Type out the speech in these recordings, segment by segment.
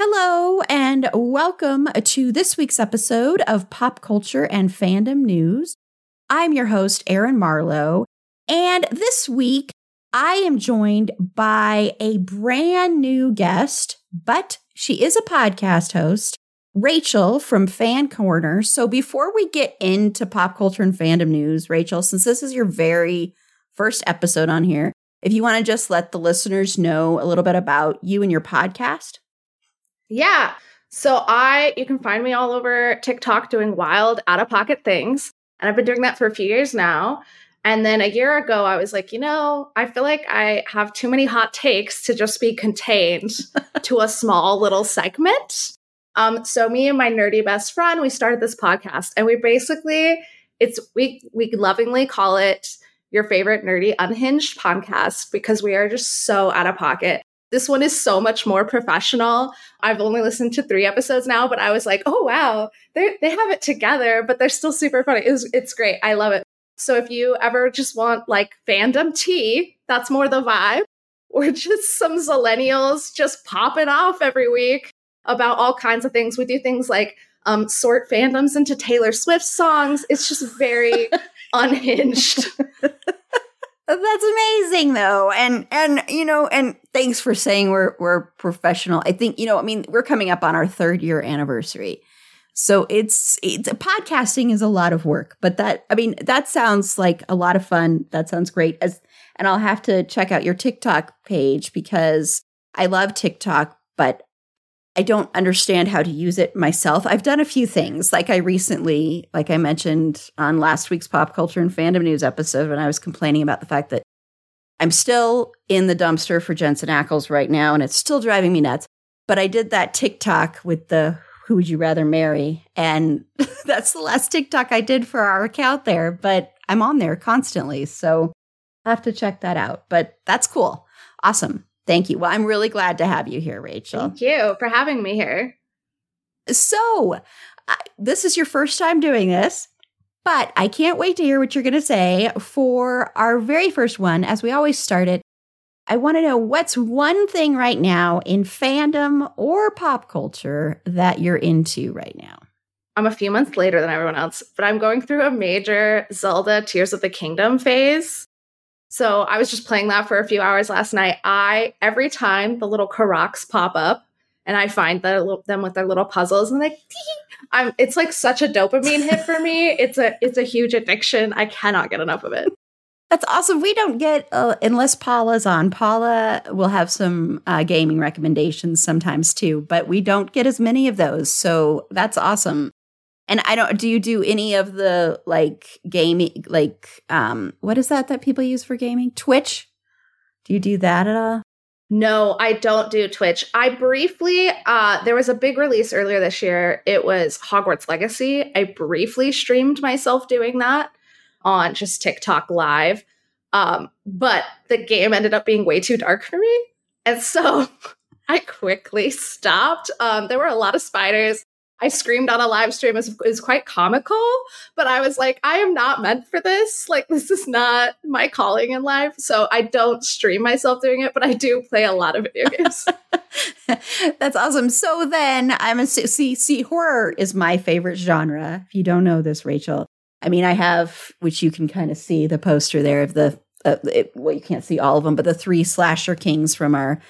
Hello, and welcome to this week's episode of Pop Culture and Fandom News. I'm your host, Erin Marlowe, and this week I am joined by a brand new guest, but she is a podcast host, Rachael from Fan Corner. So before we get into pop culture and fandom news, Rachael, since this is your very first episode on here, if you want to just let the listeners know a little bit about you and your podcast. Yeah. So I you can find me all over TikTok doing wild out of pocket things. And I've been doing that for a few years now. And then a year ago I was like, you know, I feel like I have too many hot takes to just be contained to a small little segment. Um so me and my nerdy best friend, we started this podcast and we basically it's we we lovingly call it your favorite nerdy unhinged podcast because we are just so out of pocket. This one is so much more professional. I've only listened to three episodes now, but I was like, oh wow, they they have it together, but they're still super funny. It's it's great. I love it. So if you ever just want like fandom tea, that's more the vibe, or just some millennials just popping off every week about all kinds of things. We do things like um, sort fandoms into Taylor Swift songs. It's just very unhinged. That's amazing though. And and you know, and thanks for saying we're we're professional. I think, you know, I mean, we're coming up on our 3rd year anniversary. So it's it's podcasting is a lot of work, but that I mean, that sounds like a lot of fun. That sounds great. As and I'll have to check out your TikTok page because I love TikTok, but I don't understand how to use it myself. I've done a few things. Like I recently, like I mentioned on last week's pop culture and fandom news episode, when I was complaining about the fact that I'm still in the dumpster for Jensen Ackles right now, and it's still driving me nuts. But I did that TikTok with the who would you rather marry? And that's the last TikTok I did for our account there, but I'm on there constantly. So I have to check that out. But that's cool. Awesome. Thank you. Well, I'm really glad to have you here, Rachael. Thank you for having me here. So, uh, this is your first time doing this, but I can't wait to hear what you're going to say for our very first one. As we always start it, I want to know what's one thing right now in fandom or pop culture that you're into right now. I'm a few months later than everyone else, but I'm going through a major Zelda Tears of the Kingdom phase. So I was just playing that for a few hours last night. I every time the little Koroks pop up and I find the, them with their little puzzles and like I'm it's like such a dopamine hit for me. It's a it's a huge addiction. I cannot get enough of it. That's awesome. We don't get uh, unless Paula's on. Paula will have some uh, gaming recommendations sometimes too, but we don't get as many of those. So that's awesome. And I don't. Do you do any of the like gaming? Like, um, what is that that people use for gaming? Twitch. Do you do that at all? No, I don't do Twitch. I briefly, uh, there was a big release earlier this year. It was Hogwarts Legacy. I briefly streamed myself doing that on just TikTok live. Um, but the game ended up being way too dark for me. And so I quickly stopped. Um, there were a lot of spiders. I screamed on a live stream is is quite comical, but I was like, I am not meant for this. Like, this is not my calling in life. So I don't stream myself doing it, but I do play a lot of video games. That's awesome. So then I'm a see see horror is my favorite genre. If you don't know this, Rachael, I mean, I have which you can kind of see the poster there of the uh, it, well, you can't see all of them, but the three slasher kings from our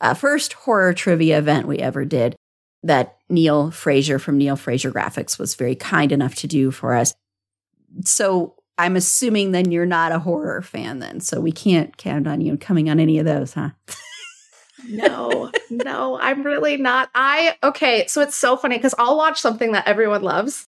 uh, first horror trivia event we ever did. that Neil Fraser from Neil Fraser Graphics was very kind enough to do for us. So I'm assuming then you're not a horror fan then. So we can't count on you coming on any of those, huh? no, no, I'm really not. I okay, so it's so funny because I'll watch something that everyone loves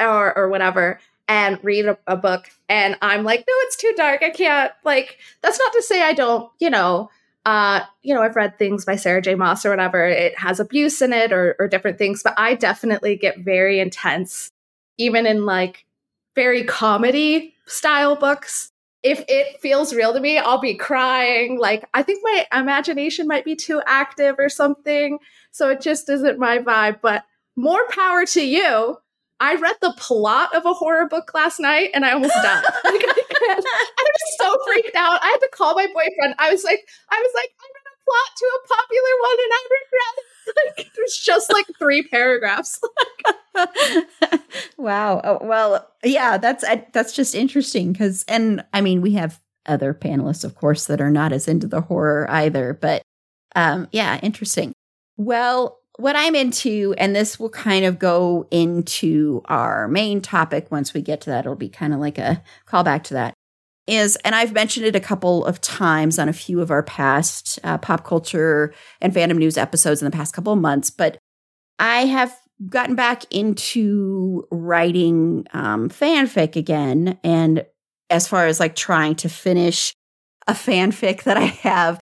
or or whatever and read a, a, book and I'm like, no, it's too dark. I can't like that's not to say I don't, you know, uh, you know, I've read things by Sarah J. Maas or whatever. It has abuse in it or or different things, but I definitely get very intense, even in like very comedy style books if it feels real to me, I'll be crying. Like, I think my imagination might be too active or something. So it just isn't my vibe. But more power to you. I read the plot of a horror book last night and I almost died. like, I, I was so freaked out. I had to call my boyfriend. I was like, I was like, I'm gonna plot to a popular one and I regret it. Like, there's just like three paragraphs. wow. Oh, well, yeah, that's I, that's just interesting because, and I mean, we have other panelists, of course, that are not as into the horror either. But um, yeah, interesting. Well, what I'm into, and this will kind of go into our main topic once we get to that. It'll be kind of like a callback to that. Is, and I've mentioned it a couple of times on a few of our past uh, pop culture and fandom news episodes in the past couple of months, but I have gotten back into writing um, fanfic again. And as far as like trying to finish a fanfic that I have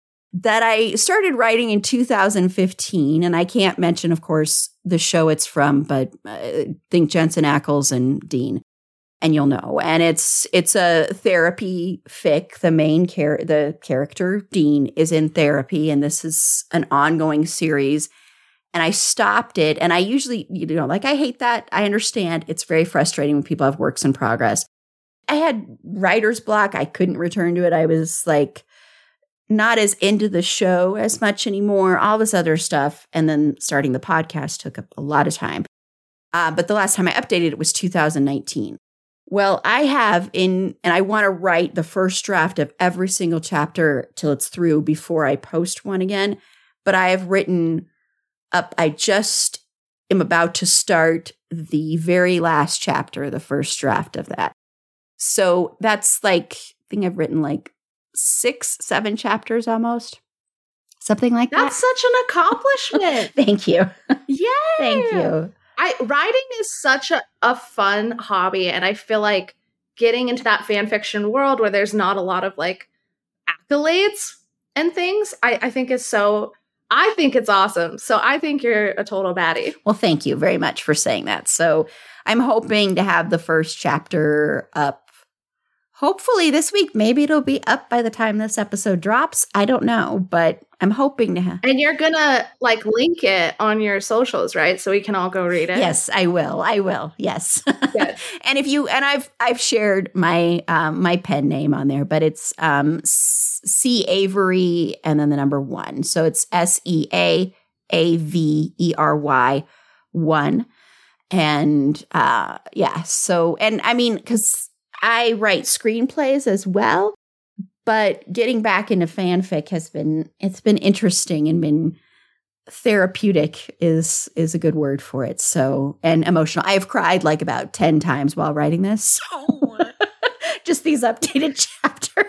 that I started writing in 2015. And I can't mention, of course, the show it's from, but uh, think Jensen Ackles and Dean. And you'll know. And it's it's a therapy fic. The main char- the character Dean is in therapy, and this is an ongoing series and I stopped it. And I usually, you know, like I hate that. I understand it's very frustrating when people have works in progress. I had writer's block. I couldn't return to it. I was like not as into the show as much anymore, all this other stuff. And then starting the podcast took up a lot of time. Uh, but the last time I updated it was 2019. Well, I have in, and I want to write the first draft of every single chapter till it's through before I post one again. But I have written up. I just am about to start the very last chapter, the first draft of that. So that's like, I think I've written like six, seven chapters almost. Something like that's that. That's such an accomplishment. Thank you. Yeah. Thank you. I writing is such a, a fun hobby. And I feel like getting into that fan fiction world where there's not a lot of like accolades and things, I, I think is so I think it's awesome. So I think you're a total baddie. Well, thank you very much for saying that. So I'm hoping to have the first chapter up hopefully this week. Maybe it'll be up by the time this episode drops. I don't know, but I'm hoping to have. And you're gonna like link it on your socials, right? So we can all go read it. Yes, I will. I will. Yes. and if you and I've I've shared my um, my pen name on there, but it's um, C Avery and then the number one. So it's S E A A V E R Y one. And uh, yeah, so and I mean because I write screenplays as well, but getting back into fanfic has been it's been interesting and been therapeutic is is a good word for it. So and emotional. I've cried like about 10 times while writing this. So oh. just these updated chapters.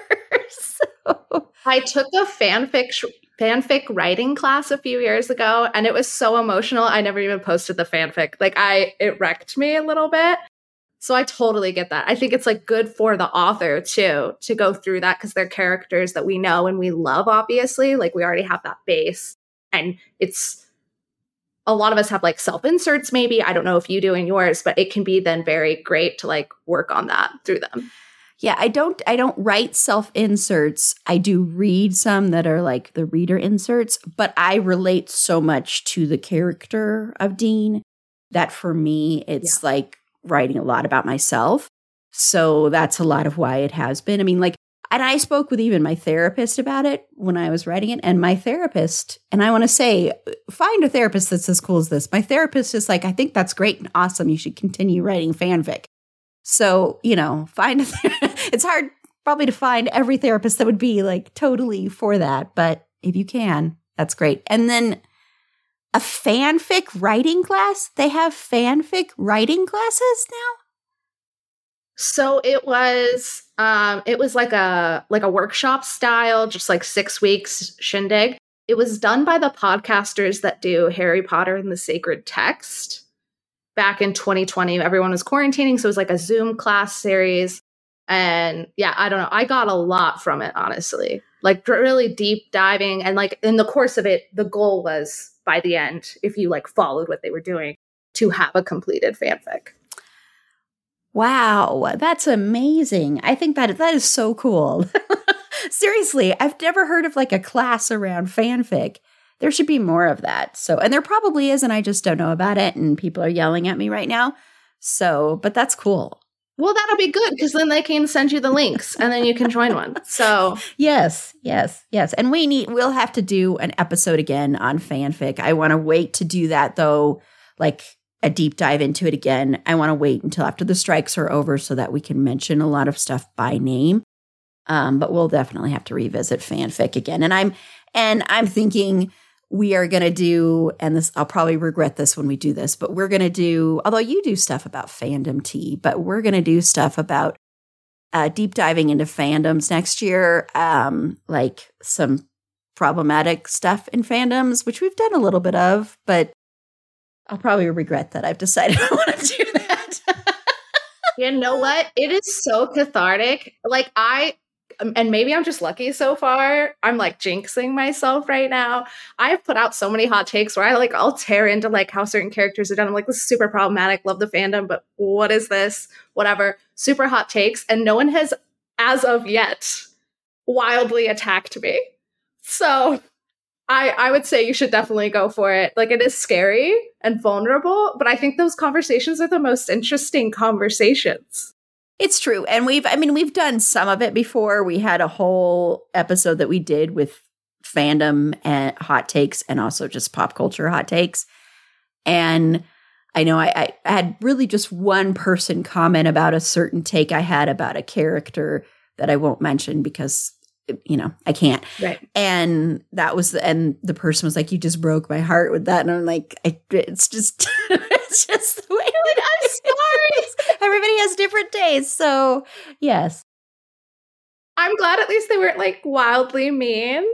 so. I took a fanfic fanfic writing class a few years ago and it was so emotional. I never even posted the fanfic. Like I it wrecked me a little bit. So I totally get that. I think it's like good for the author too to go through that because they're characters that we know and we love, obviously. Like we already have that base. And it's a lot of us have like self inserts, maybe. I don't know if you do in yours, but it can be then very great to like work on that through them. Yeah, I don't I don't write self inserts. I do read some that are like the reader inserts, but I relate so much to the character of Dean that for me it's yeah. like writing a lot about myself. So that's a lot of why it has been. I mean, like, and I spoke with even my therapist about it when I was writing it. And my therapist, and I want to say, find a therapist that's as cool as this. My therapist is like, I think that's great and awesome. You should continue writing fanfic. So, you know, find, it's hard probably to find every therapist that would be like totally for that. But if you can, that's great. And then a fanfic writing class? They have fanfic writing classes now? So it was um it was like a like a workshop style, just like 6 weeks shindig. It was done by the podcasters that do Harry Potter and the Sacred Text. Back in 2020, everyone was quarantining, so it was like a Zoom class series. And yeah, I don't know. I got a lot from it, honestly. Like really deep diving. And like in the course of it, the goal was by the end, if you like followed what they were doing, to have a completed fanfic. Wow, that's amazing. I think that that is so cool. Seriously, I've never heard of like a class around fanfic. There should be more of that. So, and there probably is, and I just don't know about it. And people are yelling at me right now. So, but that's cool. Well, that'll be good because then they can send you the links and then you can join one. So, yes, yes, yes. And we need, we'll have to do an episode again on fanfic. I want to wait to do that though, like a deep dive into it again. I want to wait until after the strikes are over so that we can mention a lot of stuff by name. Um, but we'll definitely have to revisit fanfic again. And I'm, and I'm thinking, we are going to do, and this, I'll probably regret this when we do this, but we're going to do, although you do stuff about fandom tea, but we're going to do stuff about uh, deep diving into fandoms next year, um, like some problematic stuff in fandoms, which we've done a little bit of, but I'll probably regret that I've decided I want to do that. you know what? It is so cathartic. Like, I, Um, and maybe I'm just lucky so far. I'm like jinxing myself right now. I've put out so many hot takes where I like I'll tear into like how certain characters are done. I'm like, this is super problematic. Love the fandom, but what is this? Whatever. Super hot takes, and no one has, as of yet, wildly attacked me. So I I would say you should definitely go for it. Like it is scary and vulnerable, but I think those conversations are the most interesting conversations. It's true. And we've, I mean, we've done some of it before. We had a whole episode that we did with fandom and hot takes and also just pop culture hot takes. And I know I, I had really just one person comment about a certain take I had about a character that I won't mention because you know I can't. Right. And that was the, and the person was like, "You just broke my heart with that," and I'm like, I, "It's just, it's just the way." Like, I'm sorry. Everybody has different tastes, so yes. I'm glad at least they weren't like wildly mean.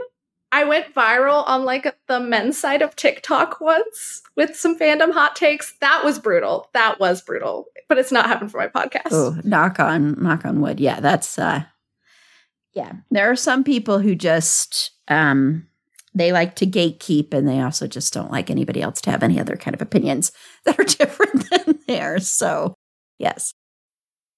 I went viral on like the men's side of TikTok once with some fandom hot takes. That was brutal. That was brutal. But it's not happened for my podcast. Oh, knock on knock on wood. Yeah, that's uh yeah. There are some people who just um they like to gatekeep and they also just don't like anybody else to have any other kind of opinions that are different than theirs. So, yes.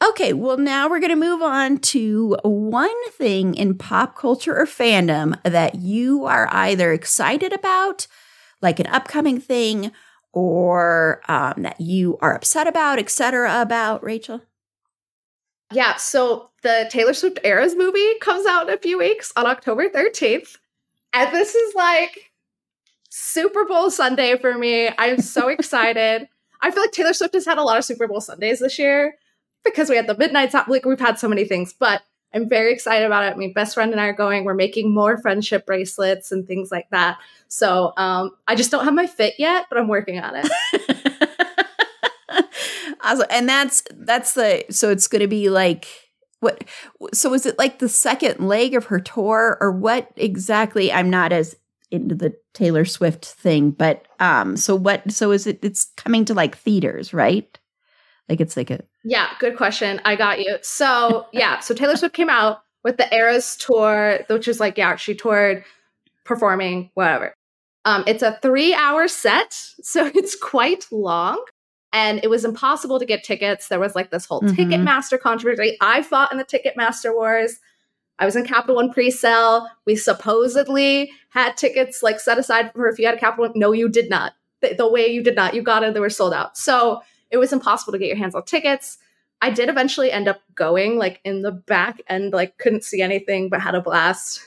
Okay, well, now we're going to move on to one thing in pop culture or fandom that you are either excited about, like an upcoming thing, or um, that you are upset about, etc. About Rachael. Yeah, so the Taylor Swift Eras movie comes out in a few weeks on October 13th. And this is like Super Bowl Sunday for me. I'm so excited. I feel like Taylor Swift has had a lot of Super Bowl Sundays this year because we had the midnight stop. Like we've had so many things, but I'm very excited about it. My best friend and I are going. We're making more friendship bracelets and things like that. So um, I just don't have my fit yet, but I'm working on it. awesome. And that's that's the so it's going to be like what so is it like the second leg of her tour or what exactly i'm not as into the taylor swift thing but um so what so is it it's coming to like theaters right like it's like a yeah, good question. I got you. So yeah, so Taylor Swift came out with the Eras tour, which is like yeah, she toured, performing, whatever. Um, it's a three-hour set, so it's quite long, and it was impossible to get tickets. There was like this whole Mhm. Ticketmaster controversy. I fought in the Ticketmaster wars. I was in Capital One pre-sale. We supposedly had tickets like set aside for if you had a Capital One. No, you did not. the, the way you did not. You got it, they were sold out. So it was impossible to get your hands on tickets. I did eventually end up going like in the back and like couldn't see anything but had a blast.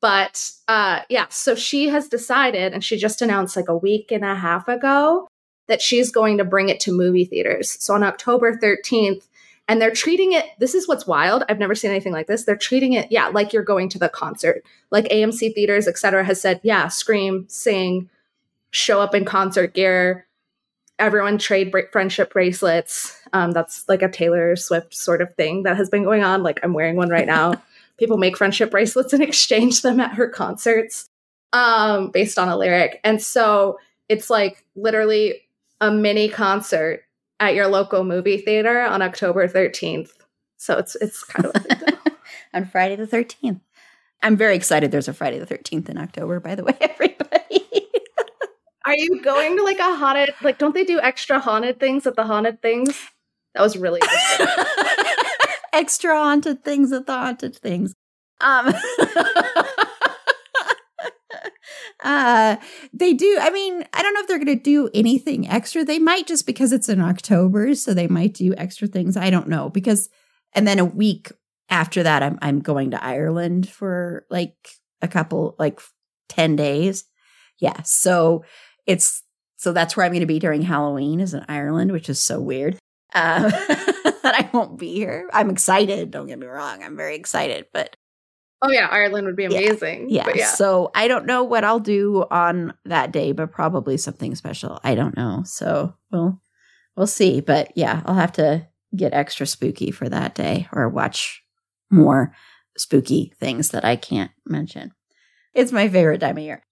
But uh yeah, so she has decided and she just announced like a week and a half ago that she's going to bring it to movie theaters. So on October 13th, and they're treating it this is what's wild i've never seen anything like this they're treating it yeah like you're going to the concert like amc theaters etc has said yeah scream sing show up in concert gear everyone trade bra- friendship bracelets um, that's like a taylor swift sort of thing that has been going on like i'm wearing one right now people make friendship bracelets and exchange them at her concerts um, based on a lyric and so it's like literally a mini concert at your local movie theater on October 13th. So it's it's kind of on Friday the 13th. I'm very excited there's a Friday the 13th in October, by the way, everybody. Are you going to like a haunted like don't they do extra haunted things at the haunted things? That was really extra haunted things at the haunted things. Um uh they do i mean i don't know if they're going to do anything extra they might just because it's in october so they might do extra things i don't know because and then a week after that i'm i'm going to ireland for like a couple like 10 days yeah so it's so that's where i'm going to be during halloween is in ireland which is so weird uh, that i won't be here i'm excited don't get me wrong i'm very excited but Oh yeah, Ireland would be amazing. Yeah. yeah. So I don't know what I'll do on that day, but probably something special. I don't know. So we'll we'll see. But yeah, I'll have to get extra spooky for that day or watch more spooky things that I can't mention. It's my favorite time of year.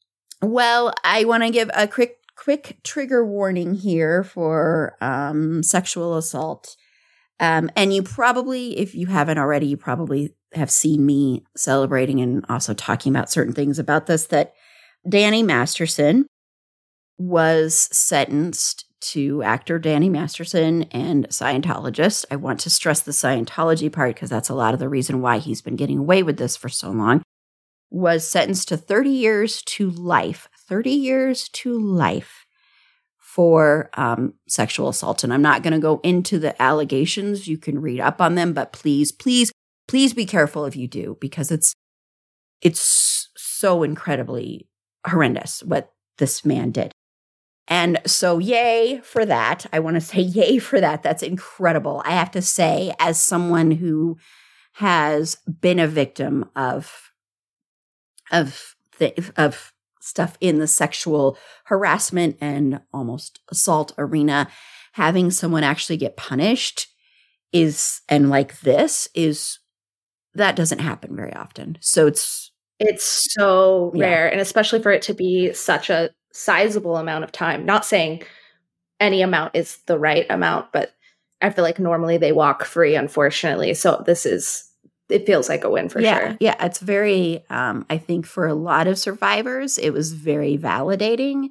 Well, I want to give a quick quick trigger warning here for um, sexual assault. Um, and you probably, if you haven't already, you probably have seen me celebrating and also talking about certain things about this that Danny Masterson was sentenced to actor Danny Masterson and Scientologist. I want to stress the Scientology part because that's a lot of the reason why he's been getting away with this for so long. Was sentenced to 30 years to life, 30 years to life for um, sexual assault. And I'm not going to go into the allegations. You can read up on them, but please, please please be careful if you do because it's it's so incredibly horrendous what this man did. And so, yay for that. I want to say, yay for that. That's incredible. I have to say, as someone who has been a victim of, of, th- of stuff in the sexual harassment and almost assault arena, having someone actually get punished is, and like this is that doesn't happen very often. So it's it's so yeah. rare and especially for it to be such a sizable amount of time. Not saying any amount is the right amount, but I feel like normally they walk free unfortunately. So this is it feels like a win for yeah, sure. Yeah, it's very um I think for a lot of survivors it was very validating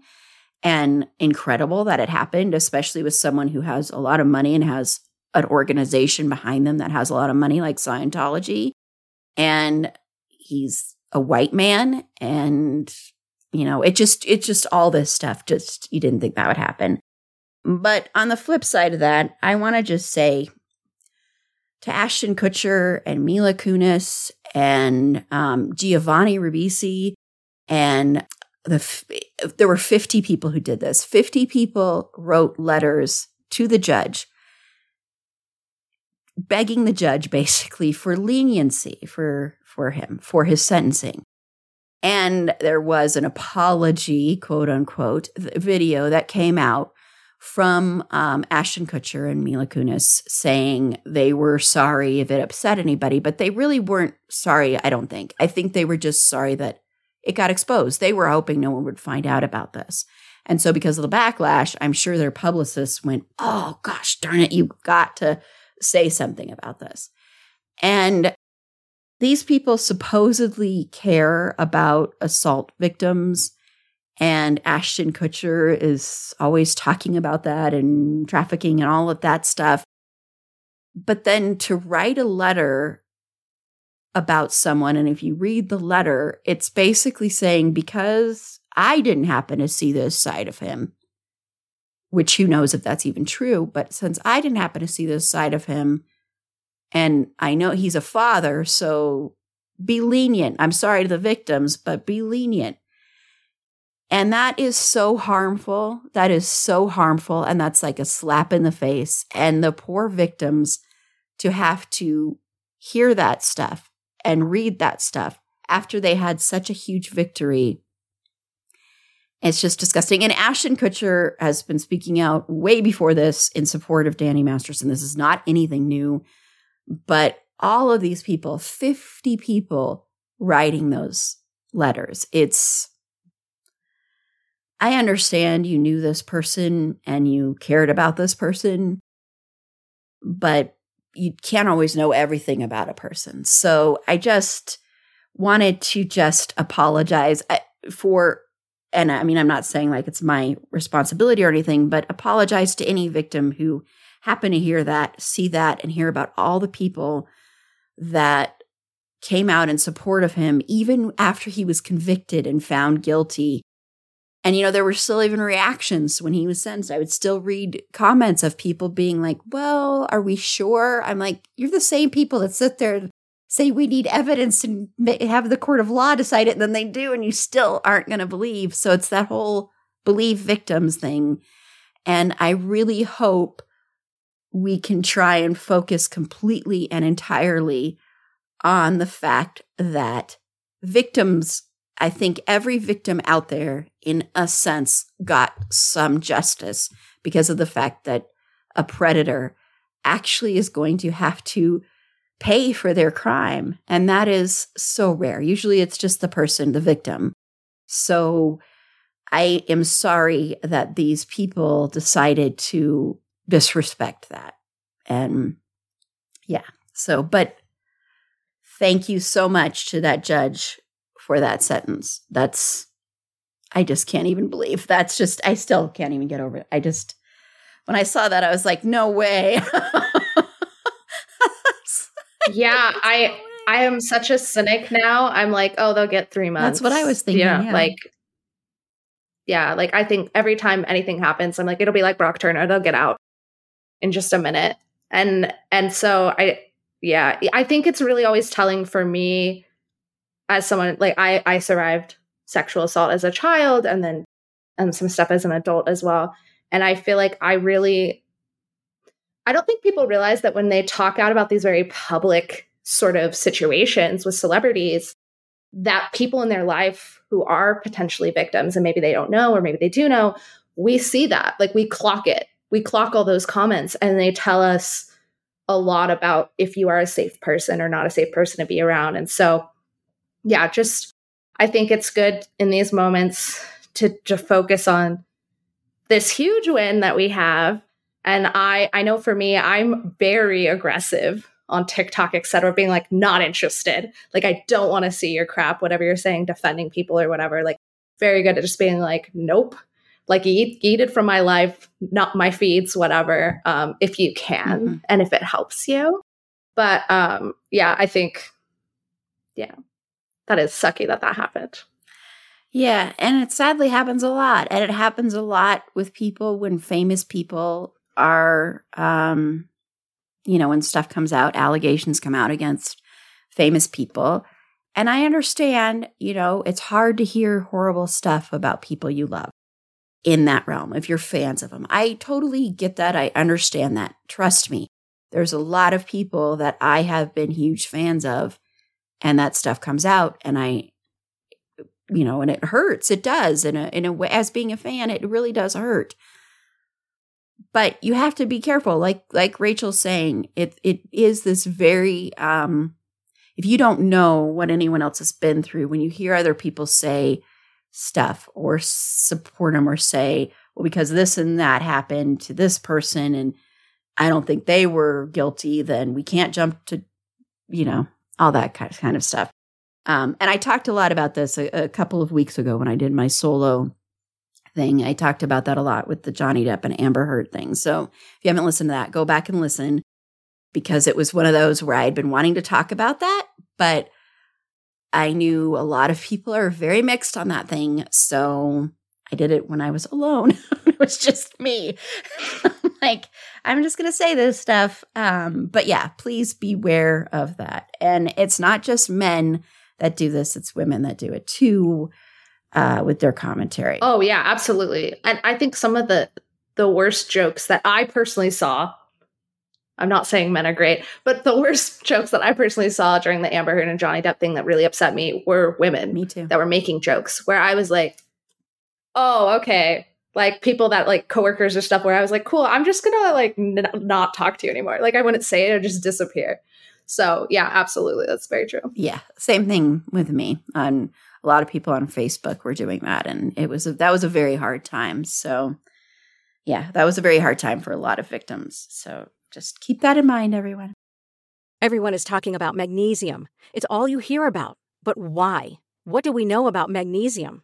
and incredible that it happened, especially with someone who has a lot of money and has an organization behind them that has a lot of money, like Scientology. And he's a white man. And, you know, it just, it's just all this stuff. Just, you didn't think that would happen. But on the flip side of that, I want to just say to Ashton Kutcher and Mila Kunis and um, Giovanni Ribisi and the there were 50 people who did this. 50 people wrote letters to the judge begging the judge basically for leniency for for him for his sentencing. And there was an apology, quote unquote, video that came out from um, Ashton Kutcher and Mila Kunis saying they were sorry if it upset anybody, but they really weren't sorry, I don't think. I think they were just sorry that it got exposed. They were hoping no one would find out about this. And so, because of the backlash, I'm sure their publicists went, Oh gosh, darn it, you got to say something about this. And these people supposedly care about assault victims. And Ashton Kutcher is always talking about that and trafficking and all of that stuff. But then to write a letter about someone, and if you read the letter, it's basically saying, because I didn't happen to see this side of him, which who knows if that's even true. But since I didn't happen to see this side of him, and I know he's a father, so be lenient. I'm sorry to the victims, but be lenient. And that is so harmful. That is so harmful. And that's like a slap in the face. And the poor victims to have to hear that stuff and read that stuff after they had such a huge victory. It's just disgusting. And Ashton Kutcher has been speaking out way before this in support of Danny Masterson. This is not anything new, but all of these people, 50 people writing those letters. It's, I understand you knew this person and you cared about this person, but you can't always know everything about a person. So I just wanted to just apologize uh, for, and I mean, I'm not saying like it's my responsibility or anything, but apologize to any victim who happened to hear that, see that, and hear about all the people that came out in support of him, even after he was convicted and found guilty. And, you know, there were still even reactions when he was sentenced. I would still read comments of people being like, well, are we sure? I'm like, you're the same people that sit there and say we need evidence and have the court of law decide it. And then they do, and you still aren't going to believe. So it's that whole believe victims thing. And I really hope we can try and focus completely and entirely on the fact that victims, I think every victim out there, in a sense, got some justice because of the fact that a predator actually is going to have to pay for their crime. And that is so rare. Usually it's just the person, the victim. So I am sorry that these people decided to disrespect that. And yeah, so, but thank you so much to that judge for that sentence. That's, I just can't even believe. That's just, I still can't even get over it. I just, when I saw that, I was like, no way. yeah, I, I am such a cynic now. I'm like, oh, they'll get three months. That's what I was thinking. Yeah, yeah. like yeah, like I think every time anything happens, I'm like, it'll be like Brock Turner, they'll get out in just a minute. And and so I yeah, I think it's really always telling for me as someone like I I survived sexual assault as a child and then and some stuff as an adult as well. And I feel like I really I don't think people realize that when they talk out about these very public sort of situations with celebrities that people in their life who are potentially victims and maybe they don't know or maybe they do know, we see that. Like we clock it we clock all those comments and they tell us a lot about if you are a safe person or not a safe person to be around. And so, yeah, just I think it's good in these moments to to focus on this huge win that we have. And I I know for me, I'm very aggressive on TikTok, etc., being like not interested. Like I don't want to see your crap, whatever you're saying, defending people or whatever. Like very good at just being like, nope, like eat eat it from my life not my feeds whatever um if you can mm-hmm. and if it helps you but um yeah i think yeah that is sucky that that happened yeah and it sadly happens a lot and it happens a lot with people when famous people are um you know when stuff comes out allegations come out against famous people and i understand you know it's hard to hear horrible stuff about people you love in that realm if you're fans of them. I totally get that. I understand that. Trust me. There's a lot of people that I have been huge fans of and that stuff comes out and I you know, and it hurts. It does. In a in a way as being a fan, it really does hurt. But you have to be careful. Like like Rachael's saying, it it is this very um if you don't know what anyone else has been through, when you hear other people say, stuff or support them or say, well, because this and that happened to this person and I don't think they were guilty, then we can't jump to, you know, all that kind of stuff. Um, and I talked a lot about this a, a couple of weeks ago when I did my solo thing. I talked about that a lot with the Johnny Depp and Amber Heard thing. So if you haven't listened to that, go back and listen because it was one of those where I had been wanting to talk about that, but I knew a lot of people are very mixed on that thing. So I did it when I was alone. it was just me. like, I'm just going to say this stuff. Um, but yeah, please beware of that. And it's not just men that do this, it's women that do it too uh, with their commentary. Oh, yeah, absolutely. And I think some of the the worst jokes that I personally saw I'm not saying men are great, but the worst jokes that I personally saw during the Amber Heard and Johnny Depp thing that really upset me were women. Me too. That were making jokes where I was like, oh, okay. Like people that like coworkers or stuff where I was like, cool, I'm just gonna like n- not talk to you anymore. Like I wouldn't say it or just disappear. So yeah, absolutely. That's very true. Yeah. Same thing with me. On a lot of people on Facebook were doing that. And it was a, that was a very hard time. So yeah, that was a very hard time for a lot of victims. So just keep that in mind, everyone. Everyone is talking about magnesium. It's all you hear about. But why? What do we know about magnesium?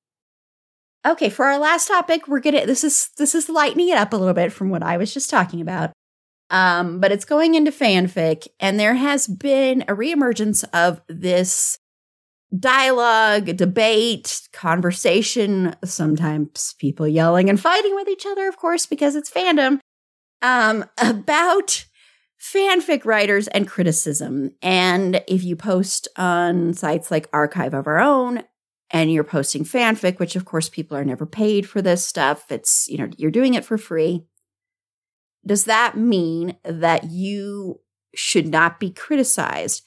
Okay, for our last topic, we're gonna this is this is lightening it up a little bit from what I was just talking about. Um, but it's going into fanfic, and there has been a reemergence of this dialogue, debate, conversation, sometimes people yelling and fighting with each other, of course, because it's fandom, um, about fanfic writers and criticism. And if you post on sites like Archive of Our Own and you're posting fanfic, which of course people are never paid for this stuff, it's, you know, you're doing it for free. Does that mean that you should not be criticized?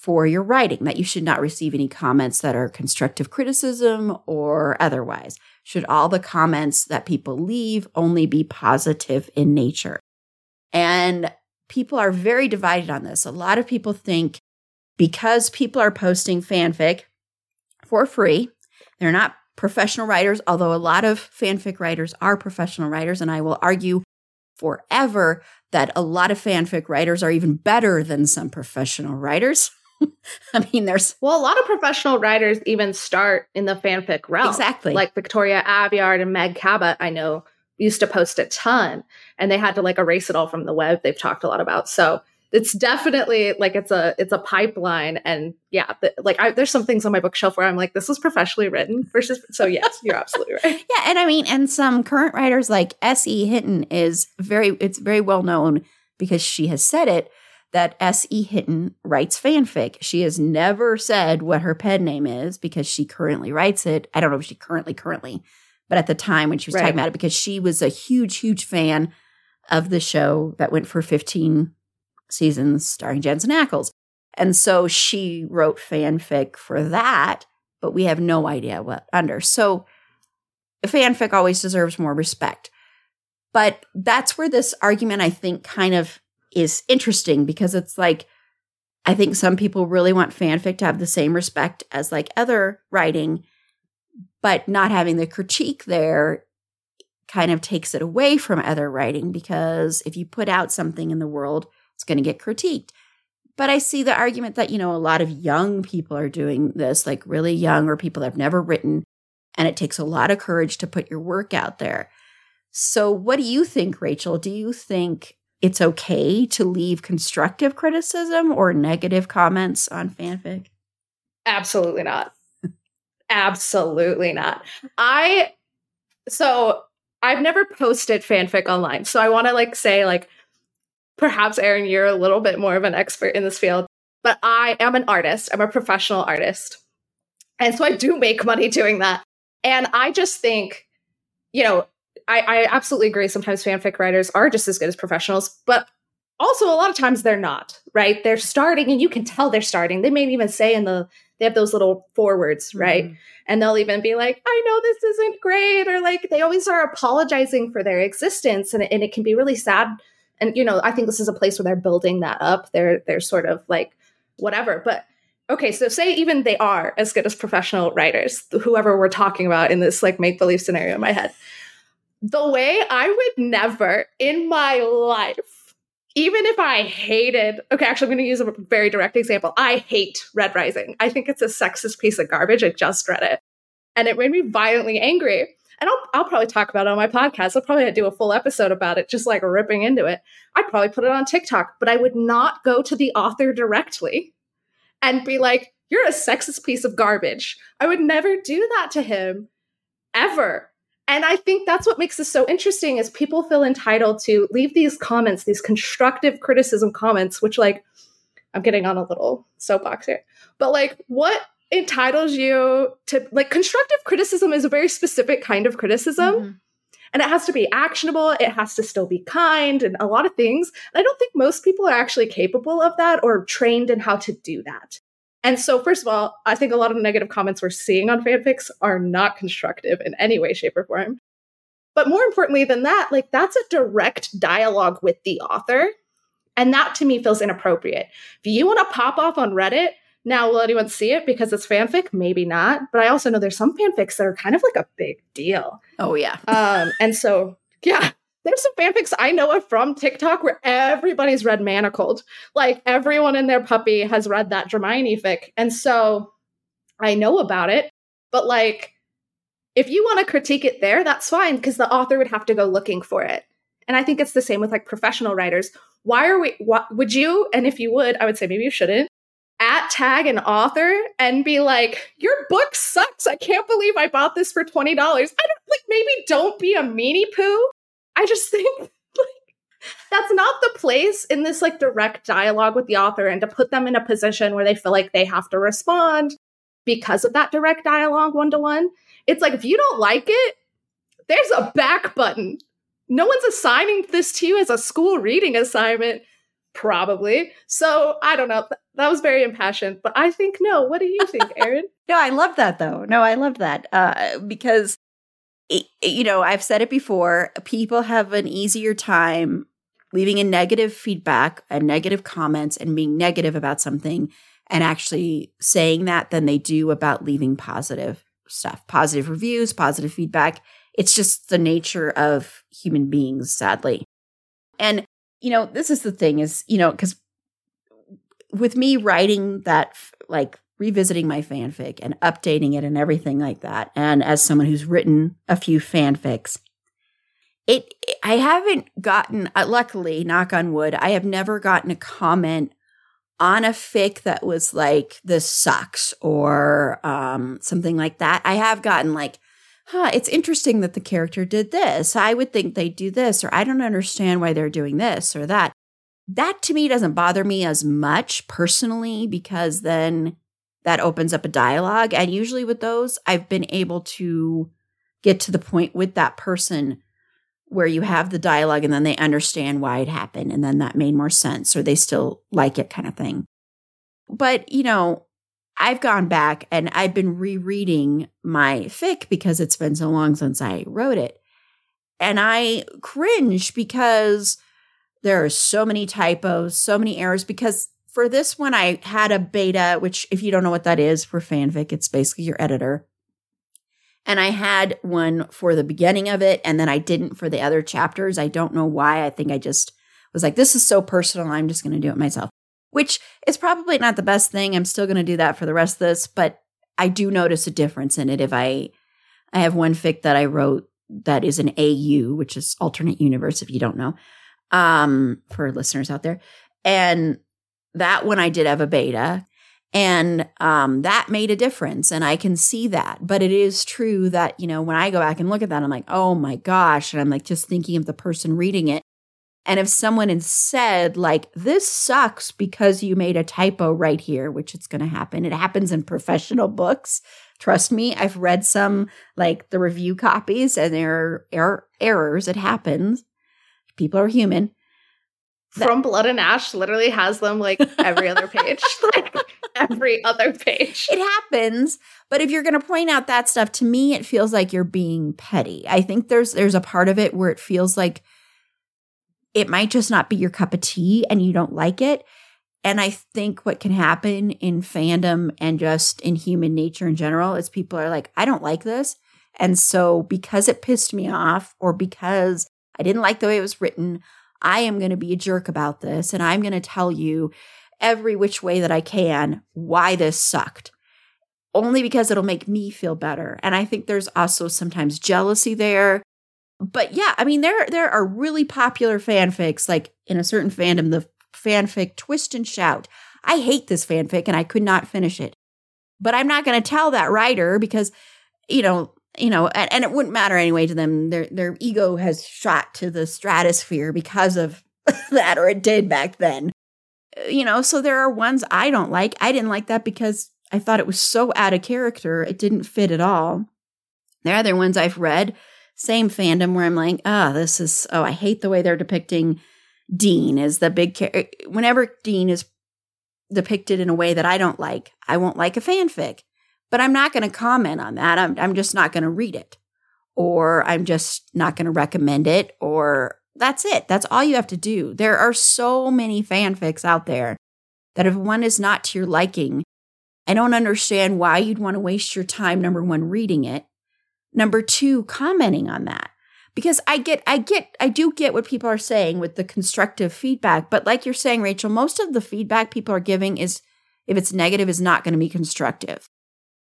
for your writing, that you should not receive any comments that are constructive criticism or otherwise. Should all the comments that people leave only be positive in nature? And people are very divided on this. A lot of people think because people are posting fanfic for free, they're not professional writers, although a lot of fanfic writers are professional writers. And I will argue forever that a lot of fanfic writers are even better than some professional writers. I mean, there's well, a lot of professional writers even start in the fanfic realm. Exactly. Like Victoria Aveyard and Meg Cabot, I know used to post a ton and they had to like erase it all from the web. They've talked a lot about. So it's definitely like it's a it's a pipeline and yeah the, like I, there's some things on my bookshelf where i'm like this was professionally written versus so yes you're absolutely right yeah and i mean and some current writers like se hinton is very it's very well known because she has said it that S.E. Hinton writes fanfic. She has never said what her pen name is because she currently writes it. I don't know if she currently, currently, but at the time when she was right. talking about it, because she was a huge, huge fan of the show that went for 15 seasons starring Jensen Ackles. And so she wrote fanfic for that, but we have no idea what under. So fanfic always deserves more respect. But that's where this argument, I think, kind of is interesting because it's like I think some people really want fanfic to have the same respect as like other writing, but not having the critique there kind of takes it away from other writing because if you put out something in the world, it's going to get critiqued. But I see the argument that, you know, a lot of young people are doing this, like really young or people that have never written, and it takes a lot of courage to put your work out there. So, what do you think, Rachael? Do you think it's okay to leave constructive criticism or negative comments on fanfic? Absolutely not. Absolutely not. I so I've never posted fanfic online. So I want to like say like perhaps Erin you're a little bit more of an expert in this field, but I am an artist. I'm a professional artist. And so I do make money doing that. And I just think you know, I, I absolutely agree. Sometimes fanfic writers are just as good as professionals, but also a lot of times they're not, right? They're starting and you can tell they're starting. They may even say in the they have those little forwards, right? Mm-hmm. And they'll even be like, I know this isn't great, or like they always are apologizing for their existence. And, and it can be really sad. And you know, I think this is a place where they're building that up. They're they're sort of like whatever. But okay, so say even they are as good as professional writers, whoever we're talking about in this like make believe scenario in my head. The way I would never in my life, even if I hated, okay, actually, I'm going to use a very direct example. I hate Red Rising. I think it's a sexist piece of garbage. I just read it and it made me violently angry. And I'll, I'll probably talk about it on my podcast. I'll probably do a full episode about it, just like ripping into it. I'd probably put it on TikTok, but I would not go to the author directly and be like, you're a sexist piece of garbage. I would never do that to him ever. And I think that's what makes this so interesting is people feel entitled to leave these comments, these constructive criticism comments, which like I'm getting on a little soapbox here. But like what entitles you to like constructive criticism is a very specific kind of criticism. Mm-hmm. And it has to be actionable, it has to still be kind and a lot of things. And I don't think most people are actually capable of that or trained in how to do that. And so, first of all, I think a lot of the negative comments we're seeing on fanfics are not constructive in any way, shape, or form. But more importantly than that, like that's a direct dialogue with the author. And that to me feels inappropriate. If you want to pop off on Reddit, now will anyone see it because it's fanfic? Maybe not. But I also know there's some fanfics that are kind of like a big deal. Oh yeah. Um, and so yeah, there's some fanfics I know of from TikTok where everybody's read Manacled. Like everyone and their puppy has read that Hermione fic. And so I know about it. But like, if you want to critique it there, that's fine because the author would have to go looking for it. And I think it's the same with like professional writers. Why are we, what would you, and if you would, I would say maybe you shouldn't, at tag an author and be like, your book sucks. I can't believe I bought this for $20. I don't like maybe don't be a meanie poo I just think like that's not the place in this like direct dialogue with the author and to put them in a position where they feel like they have to respond because of that direct dialogue one to one. It's like if you don't like it, there's a back button. No one's assigning this to you as a school reading assignment, probably. So I don't know. That was very impassioned, but I think no. What do you think, Erin? no, I love that though. No, I love that uh, because you know, I've said it before, people have an easier time leaving a negative feedback and negative comments and being negative about something and actually saying that than they do about leaving positive stuff, positive reviews, positive feedback. It's just the nature of human beings, sadly. And, you know, this is the thing is, you know, because with me writing that like revisiting my fanfic and updating it and everything like that. And as someone who's written a few fanfics, it I haven't gotten uh, luckily, knock on wood, I have never gotten a comment on a fic that was like this sucks or um, something like that. I have gotten like, huh, it's interesting that the character did this. I would think they'd do this, or I don't understand why they're doing this or that. That to me doesn't bother me as much personally because then that opens up a dialogue. And usually with those, I've been able to get to the point with that person where you have the dialogue and then they understand why it happened and then that made more sense or they still like it kind of thing. But, you know, I've gone back and I've been rereading my fic because it's been so long since I wrote it. And I cringe because there are so many typos, so many errors because for this one, I had a beta, which, if you don't know what that is for fanfic, it's basically your editor. And I had one for the beginning of it, and then I didn't for the other chapters. I don't know why. I think I just was like, this is so personal. I'm just going to do it myself, which is probably not the best thing. I'm still going to do that for the rest of this, but I do notice a difference in it. If I, I have one fic that I wrote that is an AU, which is alternate universe, if you don't know, um, for listeners out there. And that one I did have a beta. And um, that made a difference. And I can see that. But it is true that, you know, when I go back and look at that, I'm like, oh my gosh. And I'm like just thinking of the person reading it. And if someone had said, like, this sucks because you made a typo right here, which it's going to happen, it happens in professional books. Trust me, I've read some, like the review copies, and there are er-, errors. It happens. People are human. From Blood and Ash literally has them like every other page, like every other page. It happens, but if you're going to point out that stuff to me, it feels like you're being petty. I think there's there's a part of it where it feels like it might just not be your cup of tea and you don't like it. And I think what can happen in fandom and just in human nature in general is people are like, I don't like this. And so because it pissed me off or because I didn't like the way it was written, I am going to be a jerk about this and I'm going to tell you every which way that I can why this sucked. Only because it'll make me feel better. And I think there's also sometimes jealousy there. But yeah, I mean there there are really popular fanfics like in a certain fandom the fanfic Twist and Shout. I hate this fanfic and I could not finish it. But I'm not going to tell that writer because you know, you know, and, and, it wouldn't matter anyway to them. Their their ego has shot to the stratosphere because of that, or it did back then. Uh, you know, so there are ones I don't like. I didn't like that because I thought it was so out of character. It didn't fit at all. There are other ones I've read, same fandom, where I'm like, ah, oh, this is, oh, I hate the way they're depicting Dean as the big character. Whenever Dean is depicted in a way that I don't like, I won't like a fanfic but I'm not going to comment on that. I'm, I'm just not going to read it, or I'm just not going to recommend it, or that's it. That's all you have to do. There are so many fanfics out there that if one is not to your liking, I don't understand why you'd want to waste your time, number one, reading it, number two, commenting on that. Because I get, I get, I do get what people are saying with the constructive feedback. But like you're saying, Rachael, most of the feedback people are giving is, if it's negative, is not going to be constructive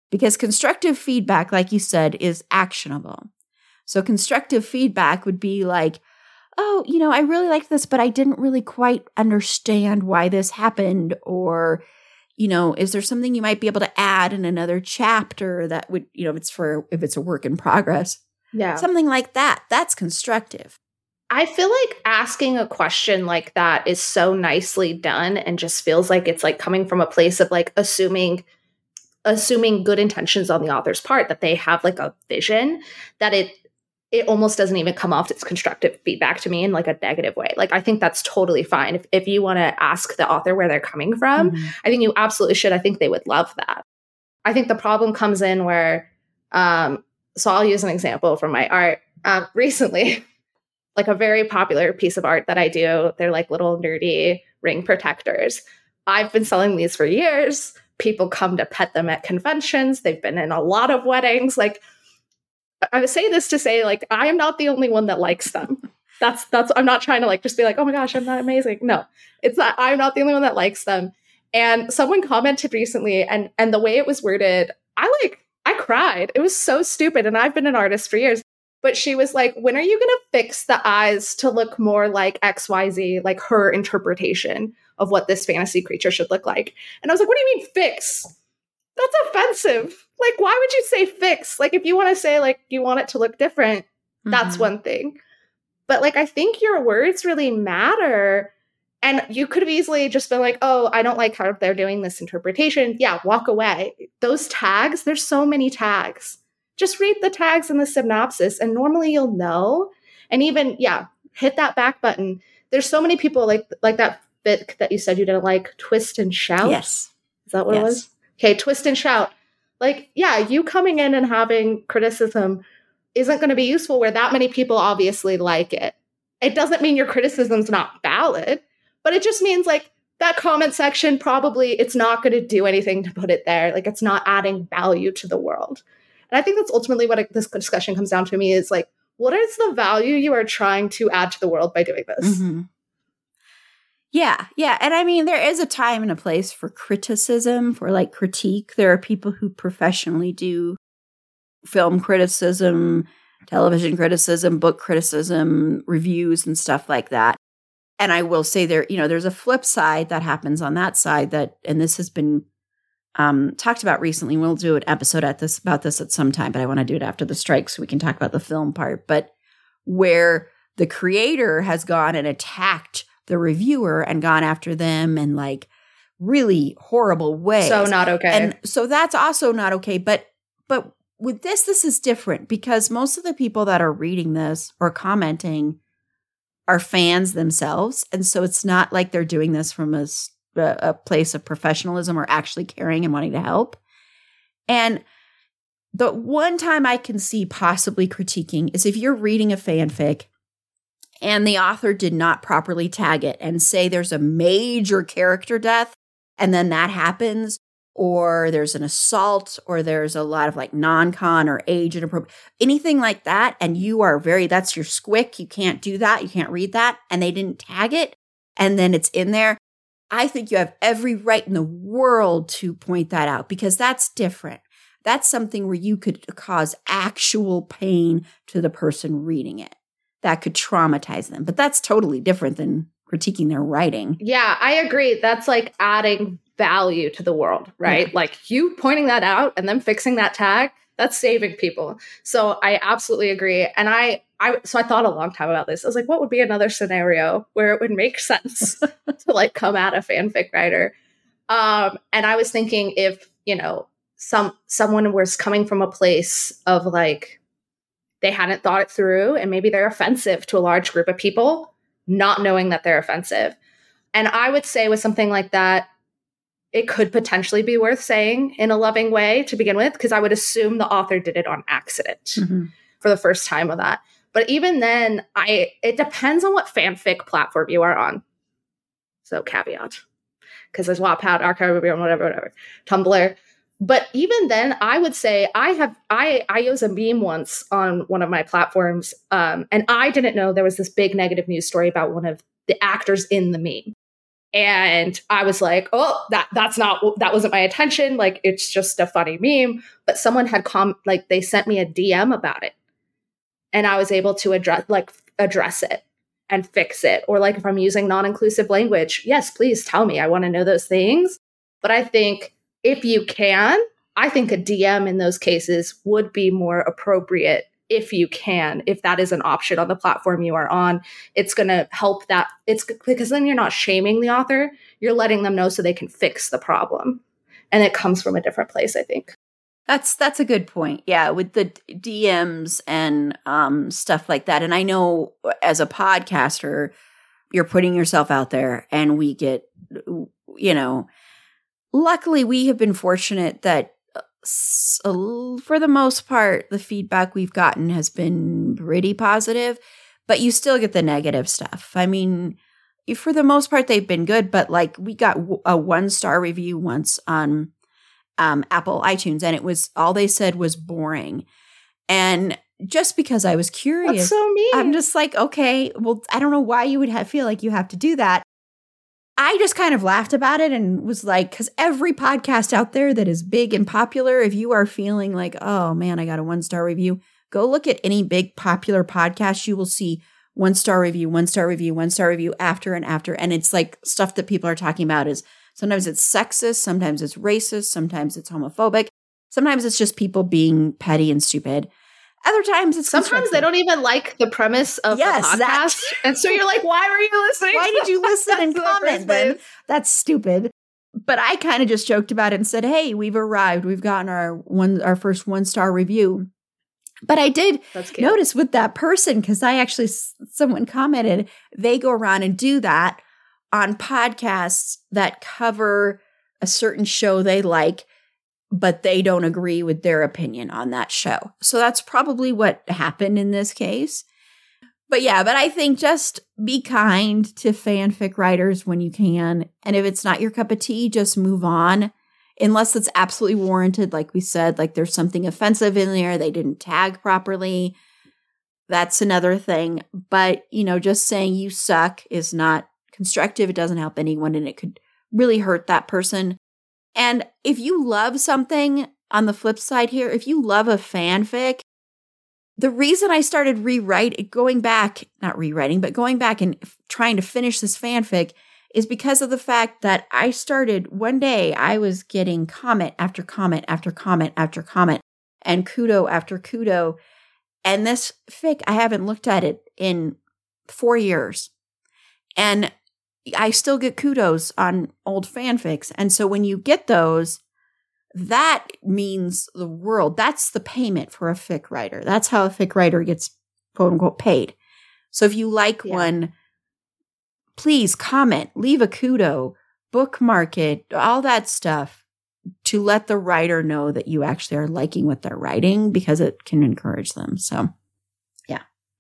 because constructive feedback, like you said, is actionable. So constructive feedback would be like, oh, you know, I really like this, but I didn't really quite understand why this happened. Or, you know, is there something you might be able to add in another chapter that would, you know, if it's for, if it's a work in progress? Yeah. Something like that. That's constructive. I feel like asking a question like that is so nicely done and just feels like it's like coming from a place of like assuming assuming good intentions on the author's part that they have like a vision that it it almost doesn't even come off as constructive feedback to me in like a negative way. Like I think that's totally fine. If if you want to ask the author where they're coming from, mm-hmm. I think you absolutely should. I think they would love that. I think the problem comes in where um so I'll use an example from my art. Um recently, like a very popular piece of art that I do, they're like little nerdy ring protectors. I've been selling these for years people come to pet them at conventions. They've been in a lot of weddings. Like I say this to say, like, I am not the only one that likes them. That's that's I'm not trying to like just be like, oh my gosh, I'm not amazing. No, it's not I'm not the only one that likes them. And someone commented recently, and and the way it was worded, I like I cried. It was so stupid. And I've been an artist for years. But she was like, when are you gonna fix the eyes to look more like XYZ, like her interpretation? of what this fantasy creature should look like. And I was like, what do you mean fix? That's offensive. Like, why would you say fix? Like, if you want to say, like, you want it to look different, mm-hmm. that's one thing. But, like, I think your words really matter. And you could have easily just been like, oh, I don't like how they're doing this interpretation. Yeah, walk away. Those tags, there's so many tags. Just read the tags in the synopsis, and normally you'll know. And even, yeah, hit that back button. There's so many people like like that bit that you said you didn't like, twist and shout. Yes. Is that what yes. it was? Okay, twist and shout. Like, yeah, you coming in and having criticism isn't going to be useful where that many people obviously like it. It doesn't mean your criticism's not valid, but it just means like that comment section probably it's not going to do anything to put it there. Like it's not adding value to the world. And I think that's ultimately what this discussion comes down to me is like, what is the value you are trying to add to the world by doing this? Mm-hmm. Yeah, yeah. And I mean, there is a time and a place for criticism, for like critique. There are people who professionally do film criticism, television criticism, book criticism, reviews, and stuff like that. And I will say there, you know, there's a flip side that happens on that side that, and this has been um, talked about recently. We'll do an episode at this about this at some time, but I want to do it after the strike so we can talk about the film part. But where the creator has gone and attacked the reviewer and gone after them and like really horrible ways. So not okay. And so that's also not okay. But but with this, this is different because most of the people that are reading this or commenting are fans themselves. And so it's not like they're doing this from a, a place of professionalism or actually caring and wanting to help. And the one time I can see possibly critiquing is if you're reading a fanfic and the author did not properly tag it and say there's a major character death and then that happens or there's an assault or there's a lot of like non-con or age inappropriate anything like that and you are very that's your squick you can't do that you can't read that and they didn't tag it and then it's in there. I think you have every right in the world to point that out because that's different. That's something where you could cause actual pain to the person reading it that could traumatize them but that's totally different than critiquing their writing yeah i agree that's like adding value to the world, right? Yeah. Like you pointing that out and then fixing that tag, that's saving people. So I absolutely agree. And I I so I thought a long time about this. I was like, what would be another scenario where it would make sense to like come at a fanfic writer? Um, and I was thinking if, you know, some someone was coming from a place of like they hadn't thought it through and maybe they're offensive to a large group of people, not knowing that they're offensive. And I would say with something like that, it could potentially be worth saying in a loving way to begin with, because I would assume the author did it on accident mm-hmm. for the first time of that. But even then, I it depends on what fanfic platform you are on. So caveat, because there's Wattpad, Archive, whatever, whatever, Tumblr. But even then, I would say I have I I used a meme once on one of my platforms, um, and I didn't know there was this big negative news story about one of the actors in the meme. And i was like oh that that's not that wasn't my intention. Like it's just a funny meme. But someone had come like they sent me a dm about it. And i was able to address like address it and fix it. Or like if i'm using non-inclusive language yes please tell me. I want to know those things. But i think if you can i think a dm in those cases would be more appropriate if you can if that is an option on the platform you are on. It's going to help that it's because then you're not shaming the author you're letting them know so they can fix the problem. And it comes from a different place i think. That's that's a good point. Yeah with the dms and um, stuff like that. And i know as a podcaster you're putting yourself out there and we get you know luckily we have been fortunate that for the most part, the feedback we've gotten has been pretty positive, but you still get the negative stuff. I mean, for the most part, they've been good, but like we got a one star review once on um, Apple iTunes, and it was all they said was boring. And just because I was curious, That's so mean. I'm just like, okay, well, I don't know why you would have, feel like you have to do that. I just kind of laughed about it and was like, because every podcast out there that is big and popular, if you are feeling like, oh man, I got a one star review, go look at any big popular podcast. You will see one star review, one star review, one star review after and after. And it's like stuff that people are talking about is sometimes it's sexist, sometimes it's racist, sometimes it's homophobic, sometimes it's just people being petty and stupid. Other times it's sometimes they don't even like the premise of yes, the podcast, and so you're like, "Why were you listening? Why did you listen and comment?" Then that's stupid. But I kind of just joked about it and said, "Hey, we've arrived. We've gotten our one our first one star review." But I did notice with that person because I actually someone commented they go around and do that on podcasts that cover a certain show they like but they don't agree with their opinion on that show. So that's probably what happened in this case. But yeah, but I think just be kind to fanfic writers when you can. And if it's not your cup of tea, just move on. Unless it's absolutely warranted, like we said, like there's something offensive in there, they didn't tag properly. That's another thing. But, you know, just saying you suck is not constructive. It doesn't help anyone and it could really hurt that person. And if you love something on the flip side here, if you love a fanfic, the reason I started rewrite going back, not rewriting, but going back and trying to finish this fanfic is because of the fact that I started one day I was getting comment after comment after comment after comment and kudo after kudo. And this fic, I haven't looked at it in four years. And I still get kudos on old fanfics. And so when you get those, that means the world. That's the payment for a fic writer. That's how a fic writer gets quote unquote paid. So if you like Yeah. one, please comment, leave a kudo, bookmark it, all that stuff to let the writer know that you actually are liking what they're writing because it can encourage them. So,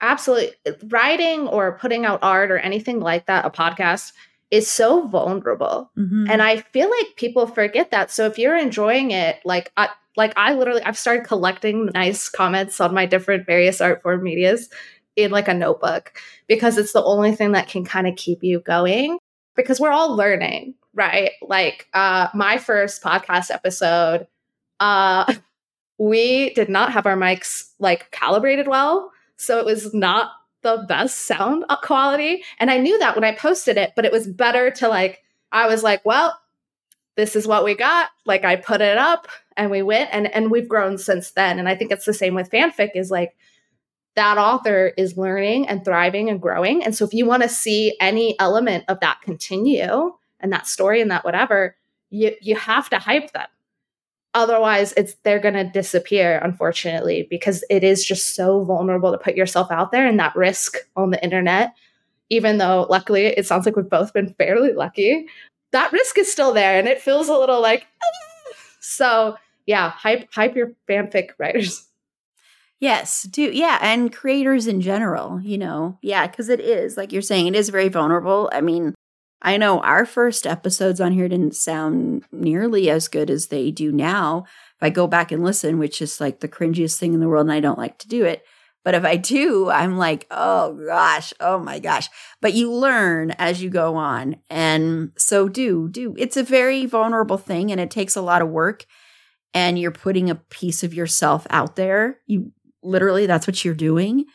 Absolutely. Writing or putting out art or anything like that, a podcast is so vulnerable. mhm. And I feel like people forget that. So if you're enjoying it, like I like I literally I've started collecting nice comments on my different various art form medias in like a notebook because it's the only thing that can kind of keep you going because we're all learning, right? Like uh my first podcast episode uh we did not have our mics like calibrated well, so it was not the best sound quality and I knew that when I posted it, but it was better to like I was like, well, this is what we got. Like I put it up and we went and and we've grown since then. And I think it's the same with fanfic is like that author is learning and thriving and growing. And so if you want to see any element of that continue and that story and that whatever, you you have to hype them. Otherwise, it's they're going to disappear unfortunately because it is just so vulnerable to put yourself out there and that risk on the internet even though luckily it sounds like we've both been fairly lucky, that risk is still there and it feels a little like "Ah." so yeah, hype hype your fanfic writers. Yes, do yeah, and creators in general, you know. Yeah, cuz it is like you're saying it is very vulnerable. I mean, I know our first episodes on here didn't sound nearly as good as they do now. If I go back and listen, which is like the cringiest thing in the world and I don't like to do it. But if I do, I'm like, "Oh gosh, oh my gosh." But you learn as you go on. And so do do. It's a very vulnerable thing and it takes a lot of work and you're putting a piece of yourself out there. You literally that's what you're doing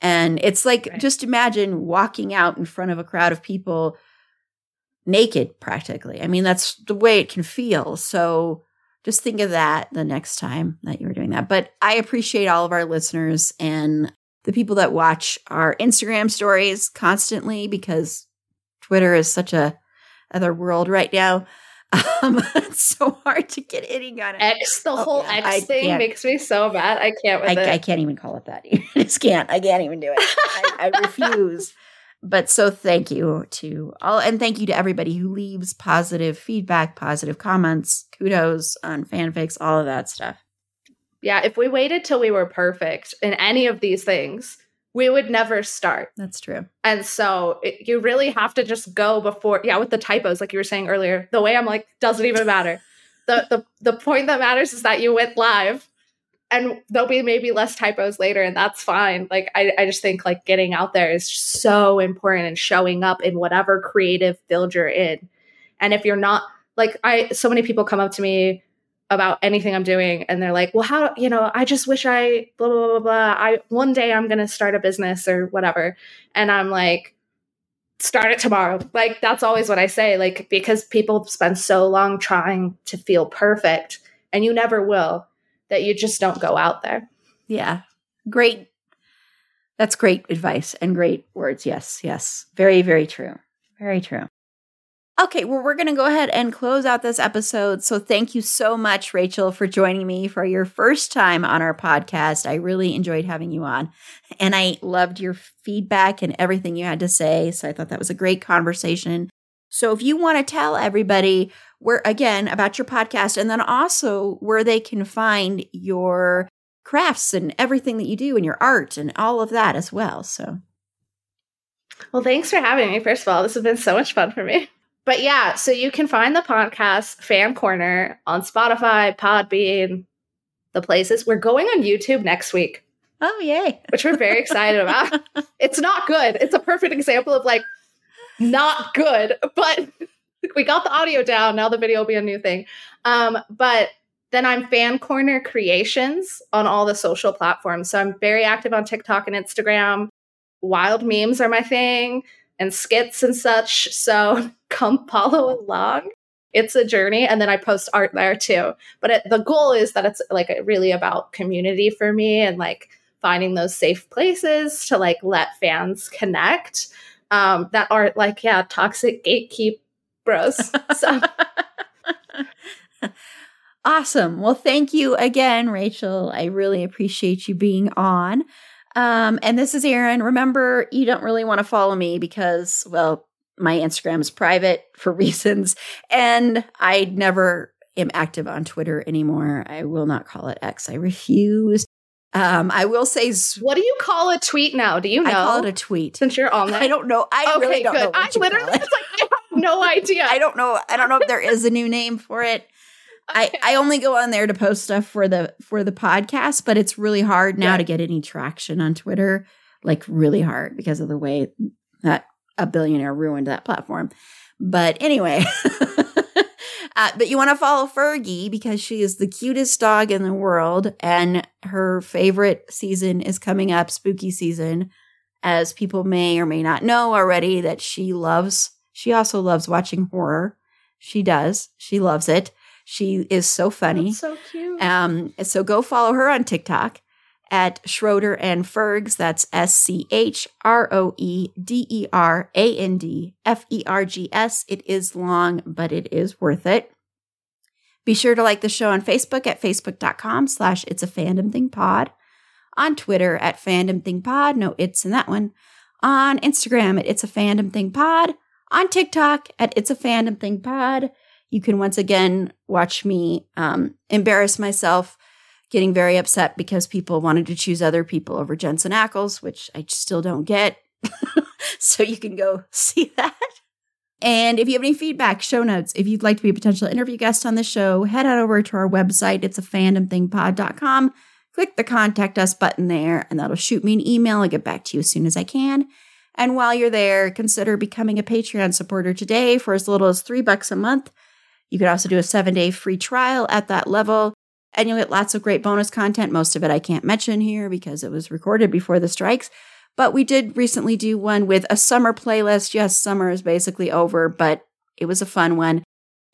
and it's like Right. just imagine walking out in front of a crowd of people naked practically i mean that's the way it can feel so just think of that the next time that you're doing that but i appreciate all of our listeners and the people that watch our instagram stories constantly because twitter is such a other world right now um, it's so hard to get hitting on it X, the Oh, whole yeah, X I thing can't. makes me so mad. I can't with I, it. I can't even call it that. I just can't. I can't even do it. I, I refuse. But so thank you to all, and thank you to everybody who leaves positive feedback, positive comments, kudos on fanfics, all of that stuff. yeah, if we waited till we were perfect in any of these things, we would never start. That's true. And so it, you really have to just go before, yeah, with the typos, like you were saying earlier. The way I'm like, doesn't even matter. the the The point that matters is that you went live, and there'll be maybe less typos later, and that's fine. Like I, I just think like getting out there is so important and showing up in whatever creative field you're in. And if you're not like I, so many people come up to me about anything I'm doing, and they're like, "Well, how you know? I just wish I blah blah blah blah. I one day I'm gonna start a business or whatever." And I'm like, start it tomorrow. Like that's always what I say. Like because people spend so long trying to feel perfect and you never will that you just don't go out there. Yeah. Great. That's great advice and great words. Yes. Yes. Very, very true. Very true. Okay, well, we're going to go ahead and close out this episode. So, thank you so much, Rachael, for joining me for your first time on our podcast. I really enjoyed having you on, and I loved your feedback and everything you had to say. So, I thought that was a great conversation. So, if you want to tell everybody where, again, about your podcast, and then also where they can find your crafts and everything that you do and your art and all of that as well. So, Well, thanks for having me. First of all, this has been so much fun for me. But yeah, so you can find the podcast Fan Corner on Spotify, Podbean, the places. We're going on YouTube next week, oh, yay. which we're very excited about. It's not good. It's a perfect example of like not good, but we got the audio down. Now the video will be a new thing. Um, but then I'm Fan Corner Creations on all the social platforms. So I'm very active on TikTok and Instagram. Wild memes are my thing and skits and such. So come follow along. It's a journey. And then I post art there too. But it, the goal is that it's like really about community for me and like finding those safe places to like let fans connect um, that aren't like, yeah, toxic gatekeep bros. So Awesome. Well, thank you again, Rachael. I really appreciate you being on. Um, and this is Erin. Remember, you don't really want to follow me because, well, my Instagram is private for reasons, and I never am active on Twitter anymore. I will not call it X. I refuse. Um, I will say, what do you call a tweet now? Do you know? I call it a tweet. Since you're on that, I don't know. I okay, really don't good. know. I literally, like, I have no idea. I don't know. I don't know if there is a new name for it. I, I only go on there to post stuff for the for the podcast, but it's really hard now yeah. to get any traction on Twitter. Like really hard because of the way that a billionaire ruined that platform. But anyway, uh, but you want to follow Fergie because she is the cutest dog in the world, and her favorite season is coming up, spooky season. As people may or may not know already, that she loves. She also loves watching horror. She does. She loves it. She is so funny. That's so cute. Um, so go follow her on TikTok at Schroeder and Fergs. That's S C H R O E D E R A N D F E R G S. It is long, but it is worth it. Be sure to like the show on Facebook at facebook.com slash it's a fandom thing pod. On Twitter at fandom thing pod. No, it's in that one. On Instagram at it's a fandom thing pod. On TikTok at it's a fandom thing pod you can once again watch me um, embarrass myself, getting very upset because people wanted to choose other people over Jensen Ackles, which I still don't get. so you can go see that. And if you have any feedback, show notes, if you'd like to be a potential interview guest on the show, head on over to our website. It's a fandomthingpod.com. Click the contact us button there, and that'll shoot me an email. I'll get back to you as soon as I can. And while you're there, consider becoming a Patreon supporter today for as little as three bucks a month. You could also do a seven day free trial at that level, and you'll get lots of great bonus content. Most of it I can't mention here because it was recorded before the strikes. But we did recently do one with a summer playlist. Yes, summer is basically over, but it was a fun one.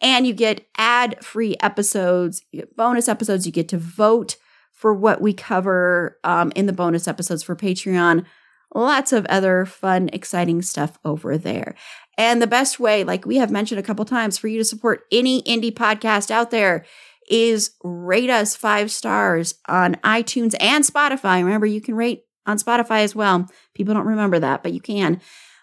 And you get ad free episodes, you get bonus episodes. You get to vote for what we cover um, in the bonus episodes for Patreon. Lots of other fun, exciting stuff over there. And the best way, like we have mentioned a couple times, for you to support any indie podcast out there is rate us five stars on iTunes and Spotify. Remember, you can rate on Spotify as well. People don't remember that, but you can.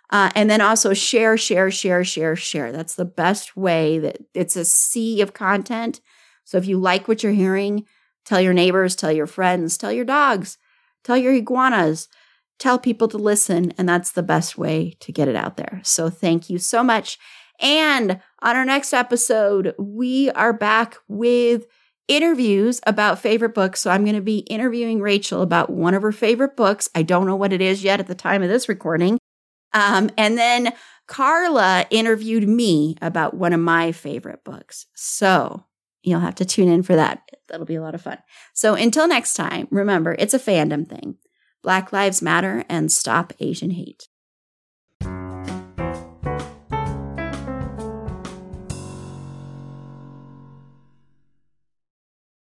Uh, and then also share, share, share, share, share. That's the best way that it's a sea of content. So if you like what you're hearing, tell your neighbors, tell your friends, tell your dogs, tell your iguanas tell people to listen, and that's the best way to get it out there. So thank you so much. And on our next episode, we are back with interviews about favorite books. So I'm going to be interviewing Rachael about one of her favorite books. I don't know what it is yet at the time of this recording. Um, and then Carla interviewed me about one of my favorite books. So you'll have to tune in for that. That'll be a lot of fun. So until next time, remember, it's a fandom thing. Black Lives Matter and Stop Asian Hate.